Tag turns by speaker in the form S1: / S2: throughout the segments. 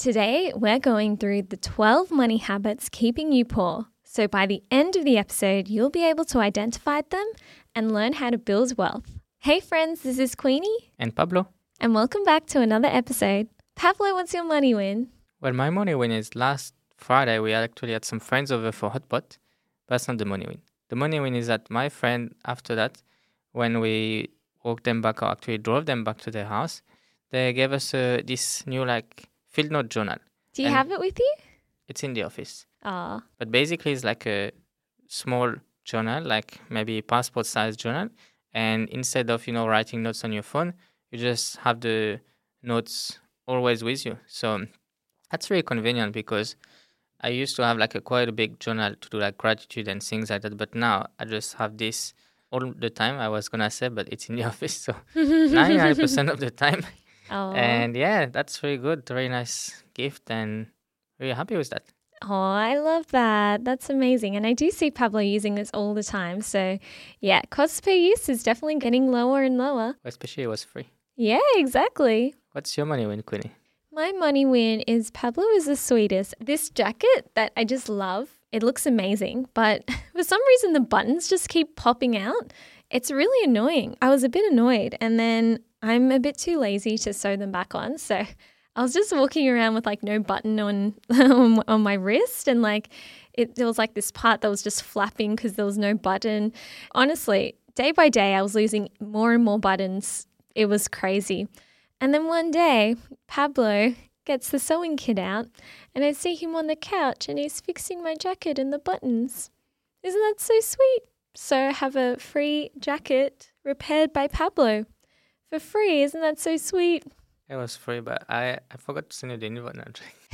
S1: Today, we're going through the 12 money habits keeping you poor. So by the end of the episode, you'll be able to identify them and learn how to build wealth. Hey, friends, this is Queenie,
S2: And Pablo?
S1: and welcome back to another episode. Pablo, what's your money win?
S2: Well, my money win is last Friday we actually had some friends over for hot pot. But that's not the money win. The money win is that my friend, after that, when we walked them back or actually drove them back to their house, they gave us uh, this new like field note journal.
S1: Do you
S2: And-
S1: have it with you?
S2: It's in the office.
S1: Ah,
S2: But basically, it's like a small journal, like maybe passport size journal. And instead of, you know, writing notes on your phone, you just have the notes always with you. So that's really convenient because I used to have like a quite a big journal to do like gratitude and things like that. But now I just have this all the time. I was going to say, but it's in the office. So 99% of the time.
S1: Oh,
S2: And yeah, that's really good. Very nice gift and really happy with that.
S1: oh, I love that. That's amazing. And I do see Pablo using this all the time. So, yeah, cost per use is definitely getting lower and lower.
S2: Especially it was free.
S1: Yeah, exactly.
S2: What's your money win, Queenie?
S1: My money win is Pablo is the sweetest. This jacket that I just love, it looks amazing, but for some reason the buttons just keep popping out. It's really annoying. I was a bit annoyed and then I'm a bit too lazy to sew them back on. So I was just walking around with like no button on on, my wrist and like it there was like this part that was just flapping because there was no button. Honestly, day by day I was losing more and more buttons. It was crazy. And then one day, Pablo gets the sewing kit out, and I see him on the couch and he's fixing my jacket and the buttons. Isn't that so sweet? So I have a free jacket repaired by Pablo for free. Isn't that so sweet?
S2: It was free, but I, I forgot to send you the invoice.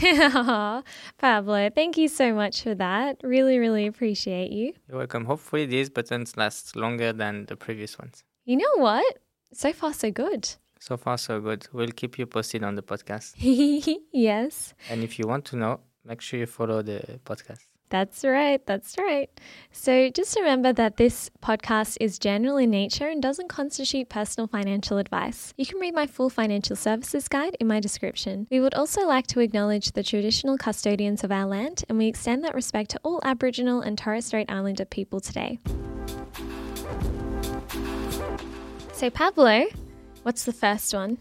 S2: No.
S1: Pablo, thank you so much for that. Really, really appreciate you.
S2: You're welcome. Hopefully, these buttons last longer than the previous ones.
S1: You know what? So far, so good.
S2: So far, so good. We'll keep you posted on the podcast.
S1: yes.
S2: And if you want to know, make sure you follow the podcast.
S1: That's right. That's right. So just remember that this podcast is general in nature and doesn't constitute personal financial advice. You can read my full financial services guide in my description. We would also like to acknowledge the traditional custodians of our land and we extend that respect to all Aboriginal and Torres Strait Islander people today. So, Pablo, what's the first one?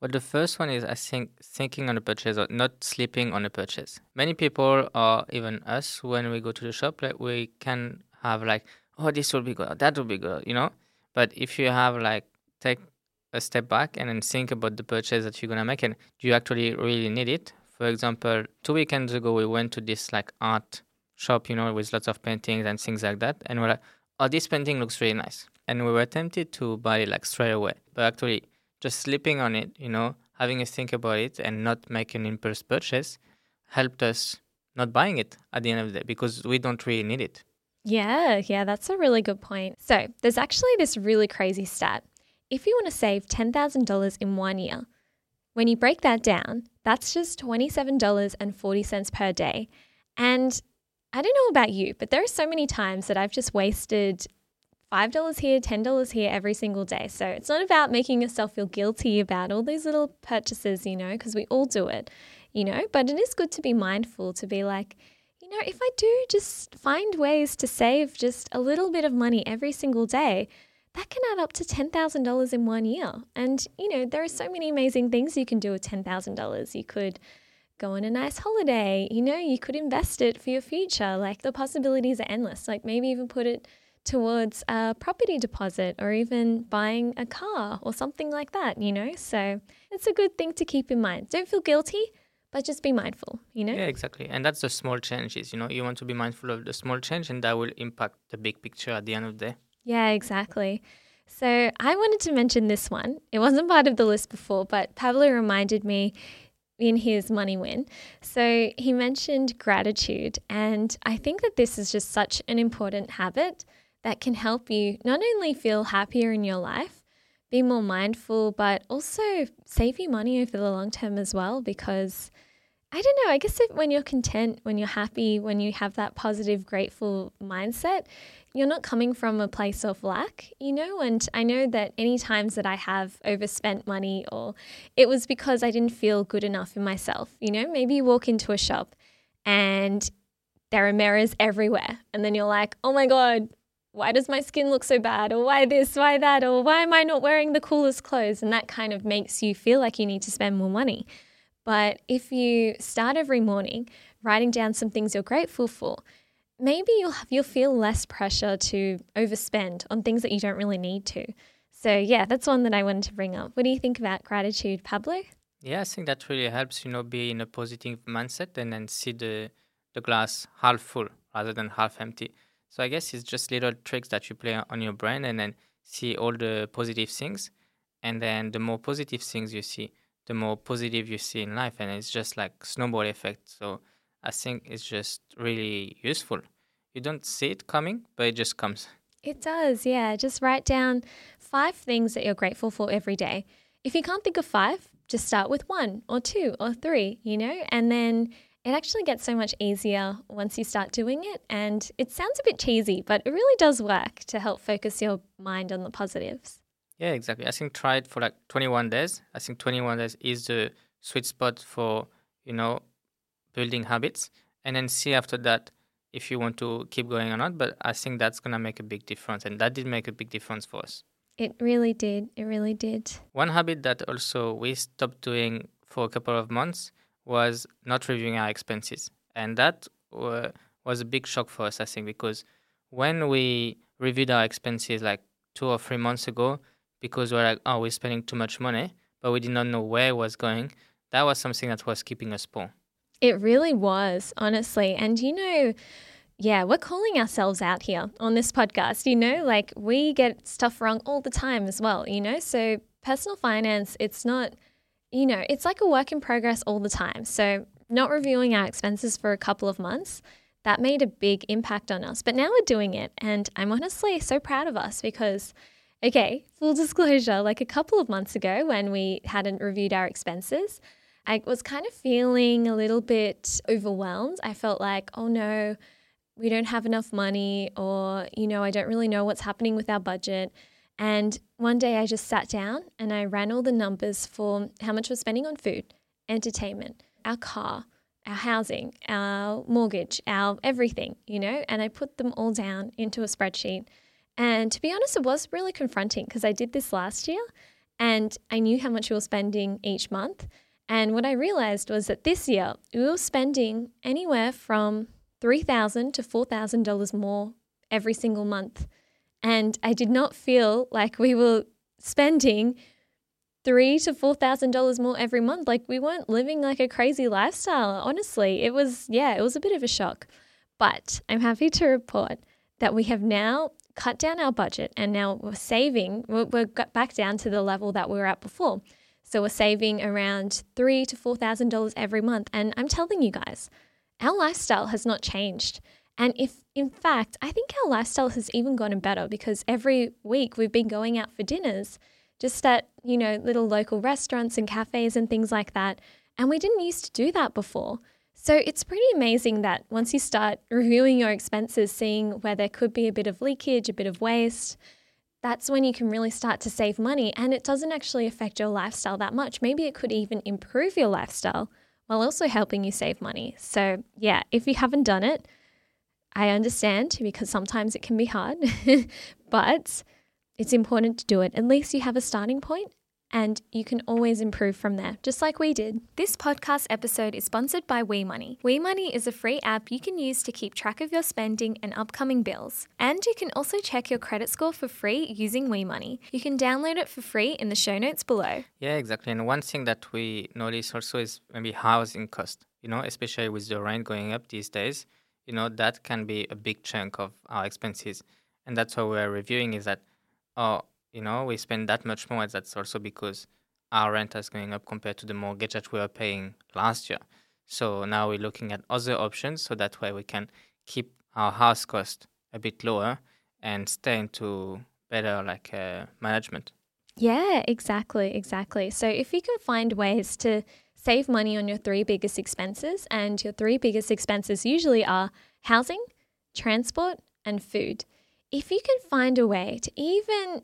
S2: Well, the first one is, I think, thinking on a purchase or not sleeping on a purchase. Many people, or even us, when we go to the shop, like we can have like, oh, this will be good, that will be good, you know. But if you have like, take a step back and then think about the purchase that you're gonna make, and do you actually really need it? For example, two weekends ago, we went to this like art shop, you know, with lots of paintings and things like that, and we're like, oh, this painting looks really nice, and we were tempted to buy it like straight away, but actually just sleeping on it, you know, having a think about it and not make an impulse purchase helped us not buying it at the end of the day because we don't really need it.
S1: Yeah, yeah, that's a really good point. So, there's actually this really crazy stat. If you want to save $10,000 in one year, when you break that down, that's just $27.40 per day. And I don't know about you, but there are so many times that I've just wasted $5 here, $10 here every single day. So, it's not about making yourself feel guilty about all these little purchases, you know, because we all do it, you know, but it is good to be mindful to be like, you know, if I do just find ways to save just a little bit of money every single day, that can add up to $10,000 in one year. And, you know, there are so many amazing things you can do with $10,000. You could go on a nice holiday, you know, you could invest it for your future. Like the possibilities are endless. Like maybe even put it towards a property deposit or even buying a car or something like that, you know? So it's a good thing to keep in mind. Don't feel guilty, but just be mindful, you know?
S2: Yeah, exactly. And that's the small changes, you know, you want to be mindful of the small change and that will impact the big picture at the end of the day.
S1: Yeah, exactly. So I wanted to mention this one. It wasn't part of the list before, but Pablo reminded me in his money win. So he mentioned gratitude. And I think that this is just such an important habit that can help you not only feel happier in your life, be more mindful, but also save you money over the long term as well. Because I don't know, I guess if, when you're content, when you're happy, when you have that positive, grateful mindset, you're not coming from a place of lack, you know? And I know that any times that I have overspent money or it was because I didn't feel good enough in myself, you know? Maybe you walk into a shop and there are mirrors everywhere. And then you're like, oh my God, why does my skin look so bad? Or why this, why that? Or why am I not wearing the coolest clothes? And that kind of makes you feel like you need to spend more money. But if you start every morning writing down some things you're grateful for, maybe you'll you'll feel less pressure to overspend on things that you don't really need to. So yeah, that's one that I wanted to bring up. What do you think about gratitude, Pablo?
S2: Yeah, I think that really helps, you know, be in a positive mindset and then see the the glass half full rather than half empty. So I guess it's just little tricks that you play on your brain and then see all the positive things. And then the more positive things you see, the more positive you see in life. And it's just like snowball effect. So I think it's just really useful. You don't see it coming, but it just comes.
S1: It does, yeah. Just write down five things that you're grateful for every day. If you can't think of five, just start with one or two or three, you know, and then it actually gets so much easier once you start doing it. And it sounds a bit cheesy, but it really does work to help focus your mind on the positives.
S2: Yeah, exactly. I think try it for like 21 days. I think 21 days is the sweet spot for, you know, building habits and then see after that if you want to keep going or not. But I think that's going to make a big difference. And that did make a big difference for us.
S1: It really did. It really did.
S2: One habit that also we stopped doing for a couple of months was not reviewing our expenses. And that uh, was a big shock for us, I think, because when we reviewed our expenses like two or three months ago, because we're like, oh, we're spending too much money, but we did not know where it was going, that was something that was keeping us poor.
S1: It really was, honestly. And you know, yeah, we're calling ourselves out here on this podcast, you know, like we get stuff wrong all the time as well, you know? So personal finance, it's not, you know, it's like a work in progress all the time. So not reviewing our expenses for a couple of months, that made a big impact on us. But now we're doing it. And I'm honestly so proud of us because, okay, full disclosure, like a couple of months ago when we hadn't reviewed our expenses, I was kind of feeling a little bit overwhelmed. I felt like, oh no, we don't have enough money, or, you know, I don't really know what's happening with our budget. And one day I just sat down and I ran all the numbers for how much we're spending on food, entertainment, our car, our housing, our mortgage, our everything, you know, and I put them all down into a spreadsheet. And to be honest, it was really confronting because I did this last year and I knew how much we were spending each month. And what I realized was that this year we were spending anywhere from 3,000 to $4,000 more every single month. And I did not feel like we were spending three to four thousand dollars more every month. Like we weren't living like a crazy lifestyle. Honestly, it was yeah, it was a bit of a shock. But I'm happy to report that we have now cut down our budget and now we're saving. We're, we're back down to the level that we were at before. So we're saving around three to four thousand dollars every month. And I'm telling you guys, our lifestyle has not changed. And if in fact, I think our lifestyle has even gotten better because every week we've been going out for dinners, just at, you know, little local restaurants and cafes and things like that. And we didn't used to do that before. So it's pretty amazing that once you start reviewing your expenses, seeing where there could be a bit of leakage, a bit of waste, that's when you can really start to save money and it doesn't actually affect your lifestyle that much. Maybe it could even improve your lifestyle while also helping you save money. So, yeah, if you haven't done it, I understand because sometimes it can be hard, but it's important to do it. At least you have a starting point and you can always improve from there, just like we did. This podcast episode is sponsored by WeMoney. WeMoney is a free app you can use to keep track of your spending and upcoming bills. And you can also check your credit score for free using WeMoney. You can download it for free in the show notes below.
S2: Yeah, exactly. And one thing that we notice also is maybe housing cost, you know, especially with the rent going up these days, you know, that can be a big chunk of our expenses. And that's what we're reviewing is that, oh, you know, we spend that much more. That's also because our rent is going up compared to the mortgage that we were paying last year. So now we're looking at other options so that way we can keep our house cost a bit lower and stay into better like uh, management.
S1: Yeah, exactly, exactly. So if you can find ways to save money on your three biggest expenses, and your three biggest expenses usually are housing, transport, and food. If you can find a way to even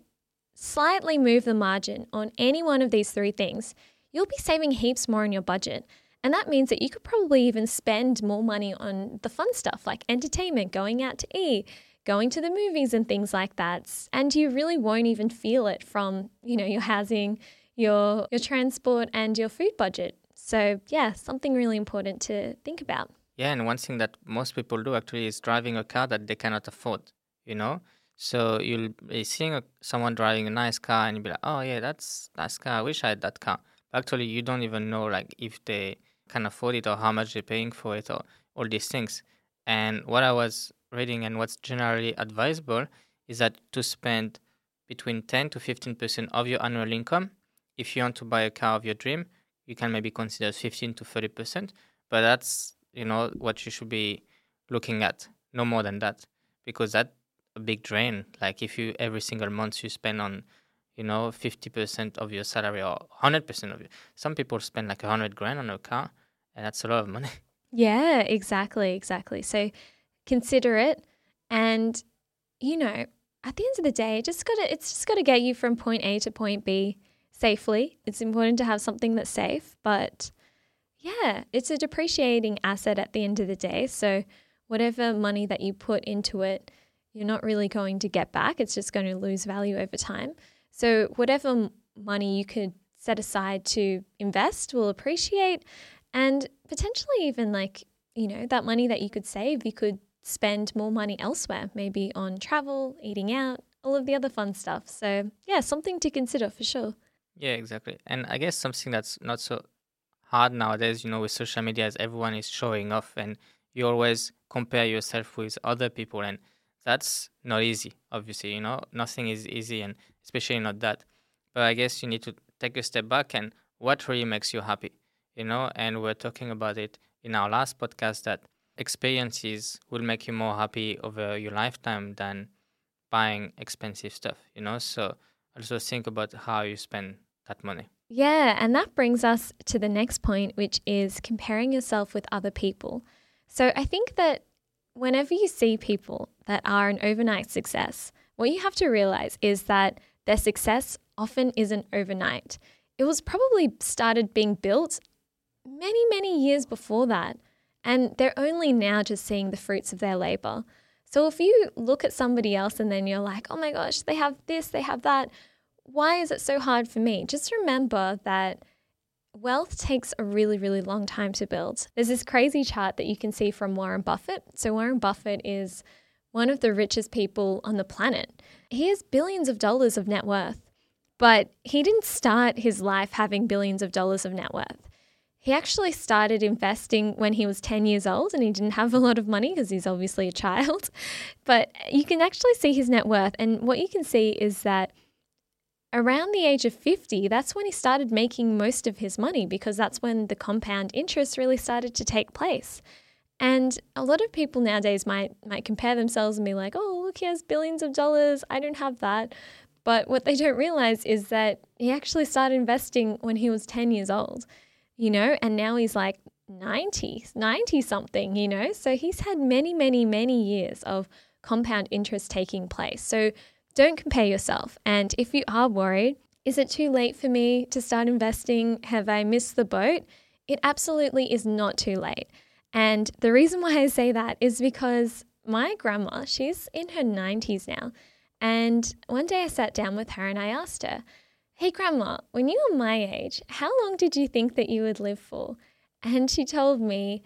S1: slightly move the margin on any one of these three things, you'll be saving heaps more in your budget. And that means that you could probably even spend more money on the fun stuff like entertainment, going out to eat, going to the movies and things like that. And you really won't even feel it from, you know, your housing, your your transport and your food budget. So, yeah, something really important to think about.
S2: Yeah, and one thing that most people do actually is driving a car that they cannot afford, you know? So you'll be seeing a, someone driving a nice car and you'll be like, oh, yeah, that's nice car. I wish I had that car. But actually, you don't even know like if they can afford it or how much they're paying for it or all these things. And what I was reading and what's generally advisable is that to spend between 10 to 15% of your annual income. If you want to buy a car of your dream, you can maybe consider 15 to 30%, but that's, you know, what you should be looking at, no more than that, because that's a big drain. Like if you every single month you spend on, you know, 50% of your salary or 100% of it. Some people spend like 100 grand on a car, and that's a lot of money.
S1: Yeah, exactly, exactly. So consider it and you know at the end of the day just got to it's just got to get you from point a to point b safely it's important to have something that's safe but yeah it's a depreciating asset at the end of the day so whatever money that you put into it you're not really going to get back it's just going to lose value over time so whatever money you could set aside to invest will appreciate and potentially even like you know that money that you could save you could spend more money elsewhere, maybe on travel, eating out, all of the other fun stuff. So, yeah, something to consider for sure.
S2: Yeah, exactly. And I guess something that's not so hard nowadays, you know, with social media, is everyone is showing off and you always compare yourself with other people. And that's not easy, obviously, you know, nothing is easy and especially not that. But I guess you need to take a step back and what really makes you happy, you know, and we're talking about it in our last podcast that experiences will make you more happy over your lifetime than buying expensive stuff, you know? So also think about how you spend that money.
S1: Yeah, and that brings us to the next point, which is comparing yourself with other people. So I think that whenever you see people that are an overnight success, what you have to realize is that their success often isn't overnight. It was probably started being built many, many years before that and they're only now just seeing the fruits of their labor. So if you look at somebody else and then you're like, oh my gosh, they have this, they have that, why is it so hard for me? Just remember that wealth takes a really, really long time to build. There's this crazy chart that you can see from Warren Buffett. So, Warren Buffett is one of the richest people on the planet. He has billions of dollars of net worth, but he didn't start his life having billions of dollars of net worth. He actually started investing when he was 10 years old and he didn't have a lot of money because he's obviously a child. But you can actually see his net worth. And what you can see is that around the age of 50, that's when he started making most of his money because that's when the compound interest really started to take place. And a lot of people nowadays might might compare themselves and be like, "Oh, look, he has billions of dollars. I don't have that." But what they don't realize is that he actually started investing when he was 10 years old you know, and now he's like 90, 90 something, you know. So he's had many, many, many years of compound interest taking place. So don't compare yourself. And if you are worried, is it too late for me to start investing? Have I missed the boat? It absolutely is not too late. And the reason why I say that is because my grandma, she's in her 90s now. And one day I sat down with her and I asked her, Hey, Grandma, when you were my age, how long did you think that you would live for? And she told me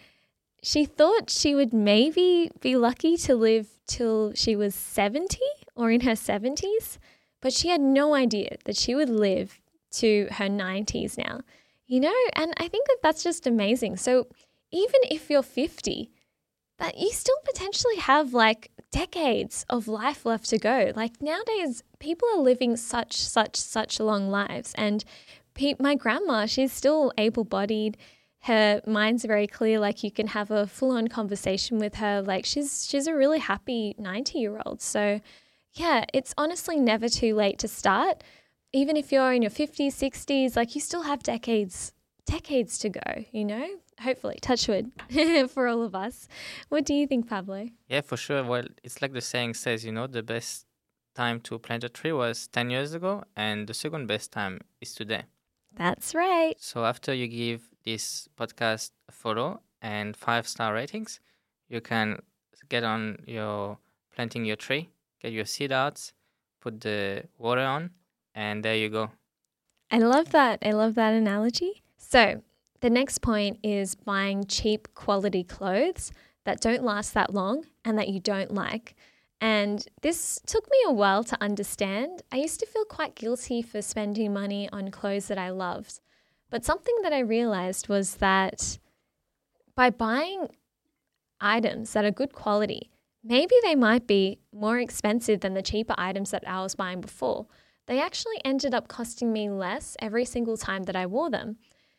S1: she thought she would maybe be lucky to live till she was 70 or in her 70s, but she had no idea that she would live to her 90s now. You know, and I think that that's just amazing. So even if you're 50, that you still potentially have like decades of life left to go. Like nowadays, people are living such, such, such long lives. And my grandma, she's still able bodied. Her mind's very clear. Like you can have a full on conversation with her. Like she's she's a really happy 90 year old. So yeah, it's honestly never too late to start. Even if you're in your 50s, 60s, like you still have decades, decades to go, you know? hopefully, touch wood for all of us. What do you think, Pablo?
S2: Yeah, for sure. Well, it's like the saying says, you know, the best time to plant a tree was 10 years ago, and the second best time is today.
S1: That's right.
S2: So after you give this podcast a follow and five star ratings, you can get on your planting your tree, get your seed out, put the water on, and there you go.
S1: I love that. I love that analogy. So, the next point is buying cheap quality clothes that don't last that long and that you don't like. And this took me a while to understand. I used to feel quite guilty for spending money on clothes that I loved. But something that I realized was that by buying items that are good quality, maybe they might be more expensive than the cheaper items that I was buying before. They actually ended up costing me less every single time that I wore them.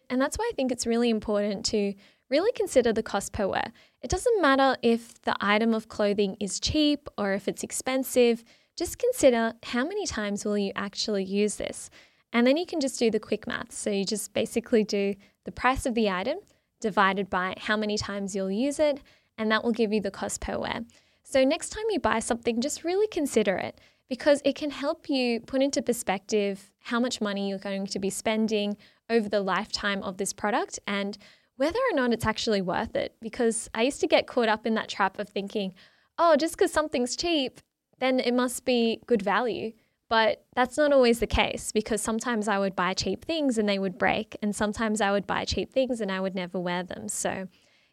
S1: And that's why I think it's really important to really consider the cost per wear. It doesn't matter if the item of clothing is cheap or if it's expensive, just consider how many times will you actually use this. And then you can just do the quick math. So you just basically do the price of the item divided by how many times you'll use it, and that will give you the cost per wear. So next time you buy something, just really consider it because it can help you put into perspective how much money you're going to be spending over the lifetime of this product and whether or not it's actually worth it. Because I used to get caught up in that trap of thinking, oh, just because something's cheap, then it must be good value. But that's not always the case because sometimes I would buy cheap things and they would break, and sometimes I would buy cheap things and I would never wear them. So,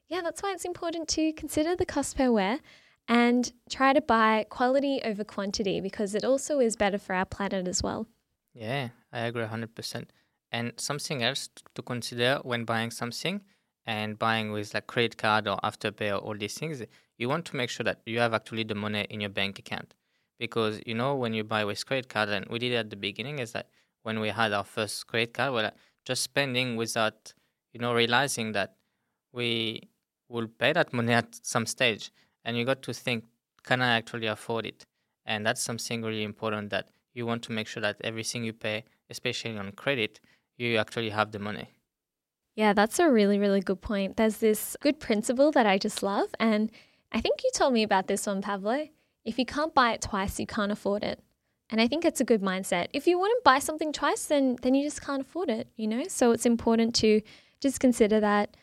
S1: yeah, that's why it's important to consider the cost per wear and try to buy quality over quantity because it also is better for our planet as well.
S2: Yeah, I agree 100%. And something else to consider when buying something and buying with like credit card or afterpay or all these things, you want to make sure that you have actually the money in your bank account. Because you know when you buy with credit card, and we did at the beginning, is that when we had our first credit card, we're just spending without you know realizing that we will pay that money at some stage, and you got to think, can I actually afford it? And that's something really important that you want to make sure that everything you pay, especially on credit, you actually have the money.
S1: Yeah, that's a really, really good point. There's this good principle that I just love. And I think you told me about this one, Pablo. If you can't buy it twice, you can't afford it. And I think it's a good mindset. If you wouldn't buy something twice, then then you just can't afford it, you know? So it's important to just consider that.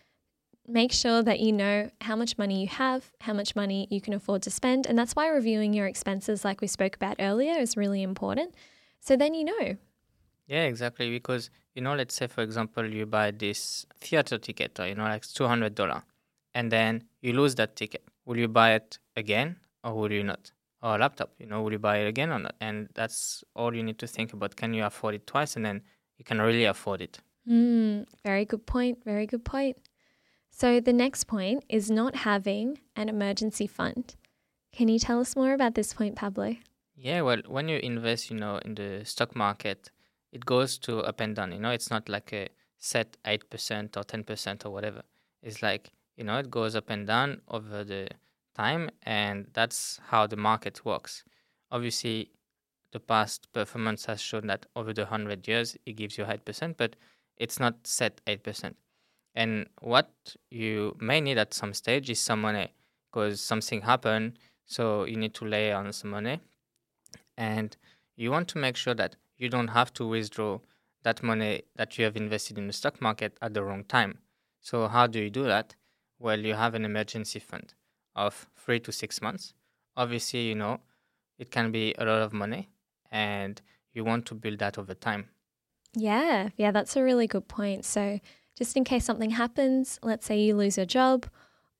S1: Make sure that you know how much money you have, how much money you can afford to spend. And that's why reviewing your expenses, like we spoke about earlier, is really important. So then you know.
S2: Yeah, exactly. Because you know, let's say for example, you buy this theater ticket, or you know, like two hundred dollar, and then you lose that ticket. Will you buy it again, or will you not? Or a laptop, you know, will you buy it again or not? And that's all you need to think about. Can you afford it twice, and then you can really afford it.
S1: Mm, very good point. Very good point. So the next point is not having an emergency fund. Can you tell us more about this point, Pablo?
S2: Yeah, well, when you invest, you know, in the stock market, it goes to up and down. You know, it's not like a set eight percent or ten percent or whatever. It's like you know, it goes up and down over the time, and that's how the market works. Obviously, the past performance has shown that over the hundred years it gives you eight percent, but it's not set eight percent. And what you may need at some stage is some money because something happened, so you need to lay on some money, and you want to make sure that you don't have to withdraw that money that you have invested in the stock market at the wrong time. So, how do you do that? Well, you have an emergency fund of three to six months. Obviously, you know, it can be a lot of money and you want to build that over time.
S1: Yeah, yeah, that's a really good point. So, just in case something happens, let's say you lose your job,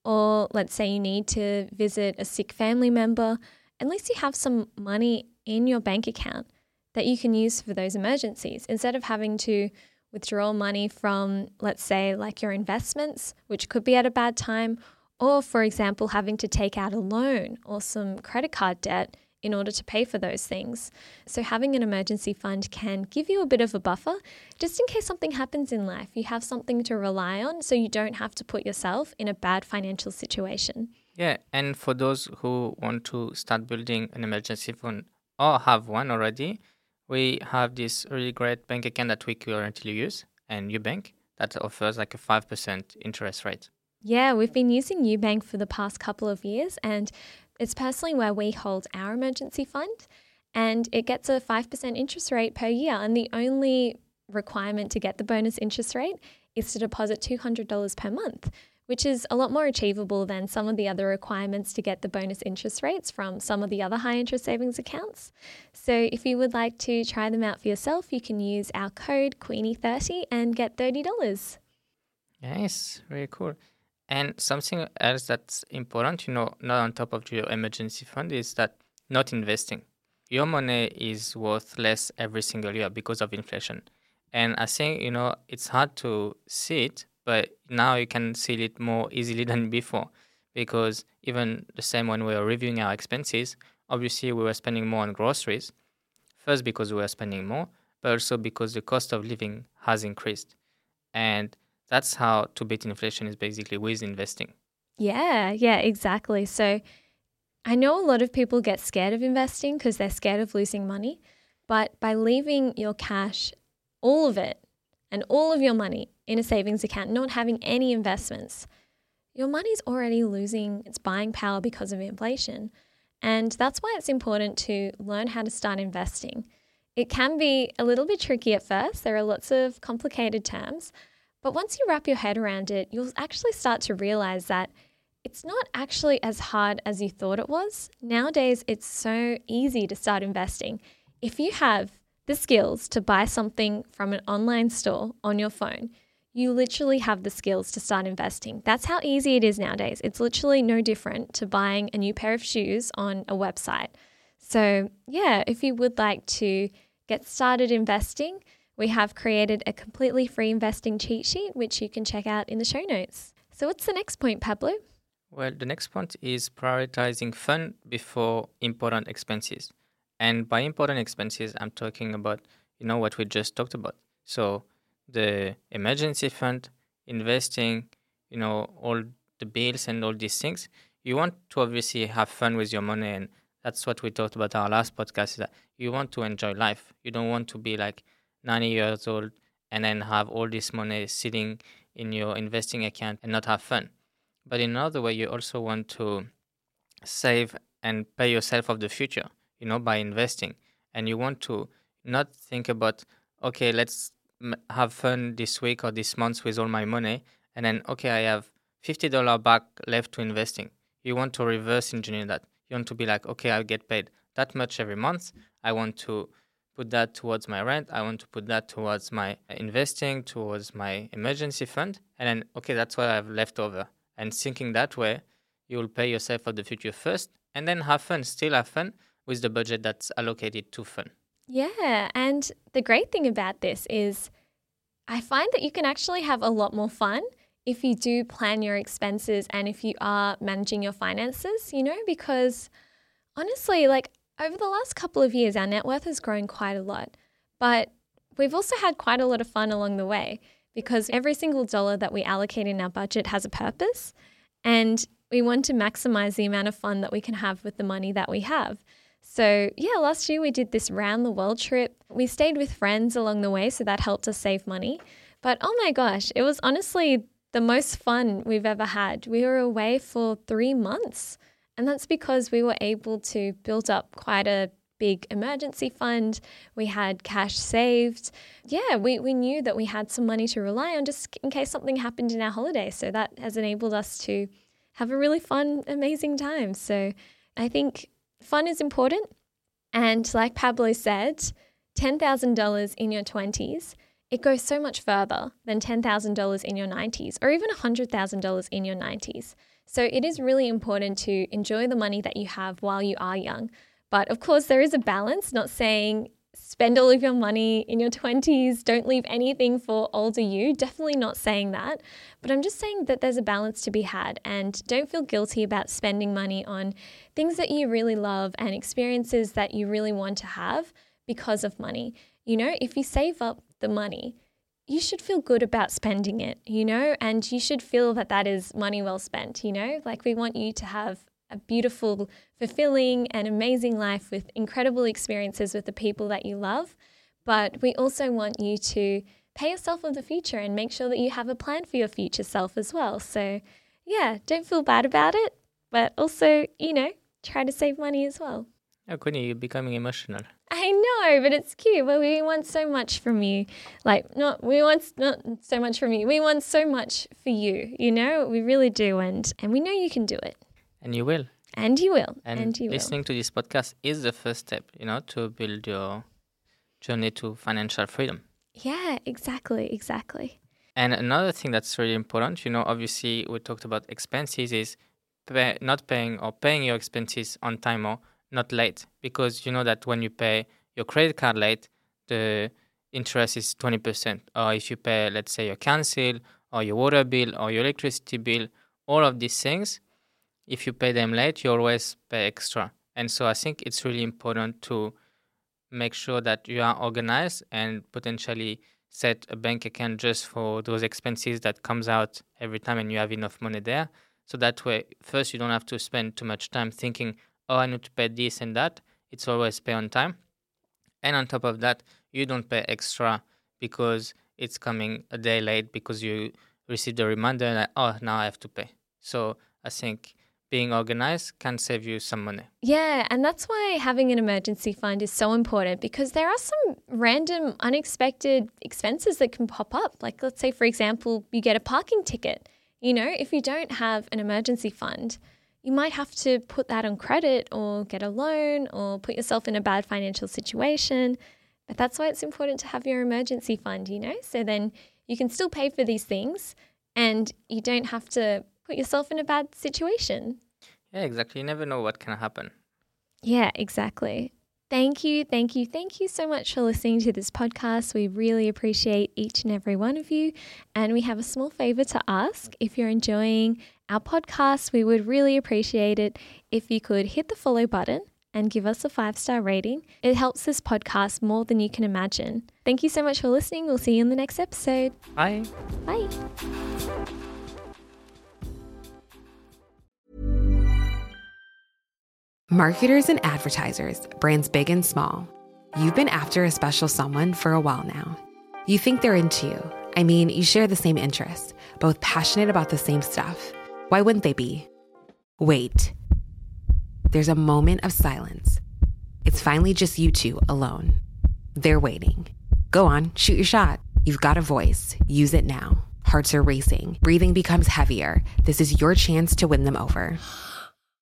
S1: or let's say you need to visit a sick family member, at least you have some money in your bank account that you can use for those emergencies. Instead of having to withdraw money from, let's say, like your investments, which could be at a bad time, Or, for example, having to take out a loan or some credit card debt in order to pay for those things. So, having an emergency fund can give you a bit of a buffer just in case something happens in life. You have something to rely on so you don't have to put yourself in a bad financial situation.
S2: Yeah, and for those who want to start building an emergency fund or have one already, we have this really great bank account that we currently use, and Ubank, that offers like a 5% interest rate.
S1: Yeah, we've been using Ubank for the past couple of years, and it's personally where we hold our emergency fund, and it gets a 5% interest rate per year. And the only requirement to get the bonus interest rate is to deposit $200 per month, which is a lot more achievable than some of the other requirements to get the bonus interest rates from some of the other high interest savings accounts. So, if you would like to try them out for yourself, you can use our code Queenie30 and get $30.
S2: Nice, very cool. And something else that's important, you know, not on top of your emergency fund, is that not investing. Your money is worth less every single year because of inflation. And I think, you know, it's hard to see it, but now you can see it more easily than before. Because even the same when we were reviewing our expenses, obviously we were spending more on groceries. First, because we were spending more, but also because the cost of living has increased. And that's how to beat inflation is basically with investing.
S1: Yeah, yeah, exactly. So I know a lot of people get scared of investing because they're scared of losing money. But by leaving your cash, all of it, and all of your money in a savings account, not having any investments, your money's already losing its buying power because of inflation. And that's why it's important to learn how to start investing. It can be a little bit tricky at first, there are lots of complicated terms. But once you wrap your head around it, you'll actually start to realize that it's not actually as hard as you thought it was. Nowadays, it's so easy to start investing. If you have the skills to buy something from an online store on your phone, you literally have the skills to start investing. That's how easy it is nowadays. It's literally no different to buying a new pair of shoes on a website. So, yeah, if you would like to get started investing, we have created a completely free investing cheat sheet, which you can check out in the show notes. So, what's the next point, Pablo?
S2: Well, the next point is prioritizing fun before important expenses. And by important expenses, I'm talking about, you know, what we just talked about. So, the emergency fund, investing, you know, all the bills and all these things. You want to obviously have fun with your money. And that's what we talked about our last podcast is that you want to enjoy life. You don't want to be like, 90 years old and then have all this money sitting in your investing account and not have fun. But in another way, you also want to save and pay yourself of the future, you know, by investing. And you want to not think about, okay, let's have fun this week or this month with all my money. And then, okay, I have $50 back left to investing. You want to reverse engineer that. You want to be like, okay, I'll get paid that much every month. I want to put that towards my rent. I want to put that towards my investing, towards my emergency fund. And then, okay, that's what I have left over. And thinking that way, you will pay yourself for the future first and then have fun, still have fun with the budget that's allocated to fun.
S1: Yeah. And the great thing about this is I find that you can actually have a lot more fun if you do plan your expenses and if you are managing your finances, you know, because honestly, like over the last couple of years, our net worth has grown quite a lot, but we've also had quite a lot of fun along the way because every single dollar that we allocate in our budget has a purpose. And we want to maximize the amount of fun that we can have with the money that we have. So, yeah, last year we did this round the world trip. We stayed with friends along the way, so that helped us save money. But oh my gosh, it was honestly the most fun we've ever had. We were away for three months. And that's because we were able to build up quite a big emergency fund. We had cash saved. Yeah, we, we knew that we had some money to rely on just in case something happened in our holiday. So that has enabled us to have a really fun, amazing time. So I think fun is important. And like Pablo said, $10,000 in your 20s, it goes so much further than $10,000 in your 90s or even $100,000 in your 90s. So it is really important to enjoy the money that you have while you are young. But of course, there is a balance, not saying spend all of your money in your 20s, don't leave anything for older you. Definitely not saying that. But I'm just saying that there's a balance to be had and don't feel guilty about spending money on things that you really love and experiences that you really want to have because of money. You know, if you save up the money, you should feel good about spending it, you know, and you should feel that that is money well spent, you know? Like we want you to have a beautiful, fulfilling, and amazing life with incredible experiences with the people that you love. But we also want you to pay yourself for the future and make sure that you have a plan for your future self as well. So, yeah, don't feel bad about it, but also, you know, try to save money as well.
S2: Oh, Queenie, you're becoming emotional.
S1: I know, but it's cute. But we want so much from you. Like, not we want not so much from you. We want so much for you. You know, we really do, and and we know you can do it.
S2: And you will.
S1: And you will.
S2: And,
S1: And, you will.
S2: listening to this podcast is the first step, you know, to build your journey to financial freedom.
S1: Yeah, exactly, exactly.
S2: And another thing that's really important, you know, obviously we talked about expenses, is pay, not paying or paying your expenses on time or not late, because you know that when you pay your credit card late, the interest is twenty percent. Or if you pay, let's say, your council or your water bill or your electricity bill, all of these things, if you pay them late, you always pay extra. And so I think it's really important to make sure that you are organized and potentially set a bank account just for those expenses that comes out every time and you have enough money there so that way first you don't have to spend too much time thinking oh i need to pay this and that it's always pay on time and on top of that you don't pay extra because it's coming a day late because you received a reminder that oh now i have to pay so i think being organized can save you some money
S1: Yeah, and that's why having an emergency fund is so important because there are some random, unexpected expenses that can pop up. Like, let's say, for example, you get a parking ticket. You know, if you don't have an emergency fund, you might have to put that on credit or get a loan or put yourself in a bad financial situation. But that's why it's important to have your emergency fund, you know? So then you can still pay for these things and you don't have to put yourself in a bad situation.
S2: yeah exactly you never know what can happen
S1: Yeah, exactly. Thank you, thank you, thank you so much for listening to this podcast. We really appreciate each and every one of you. And we have a small favor to ask. If you're enjoying our podcast, we would really appreciate it if you could hit the follow button and give us a five star rating. It helps this podcast more than you can imagine. Thank you so much for listening. We'll see you in the next episode.
S2: bye
S1: Bye.
S3: Marketers and advertisers, brands big and small. You've been after a special someone for a while now. You think they're into you. I mean, you share the same interests, both passionate about the same stuff. Why wouldn't they be? Wait. There's a moment of silence. It's finally just you two alone. They're waiting. Go on, shoot your shot. You've got a voice. Use it now. Hearts are racing. Breathing becomes heavier. This is your chance to win them over.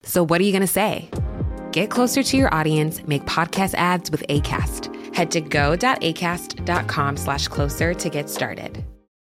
S3: So, what are you going to say? Get closer to your audience, make podcast ads with ACAST. Head to go.acast.com slash closer to get started.